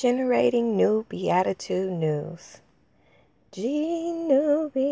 Generating new beatitude news. G New Beatitude.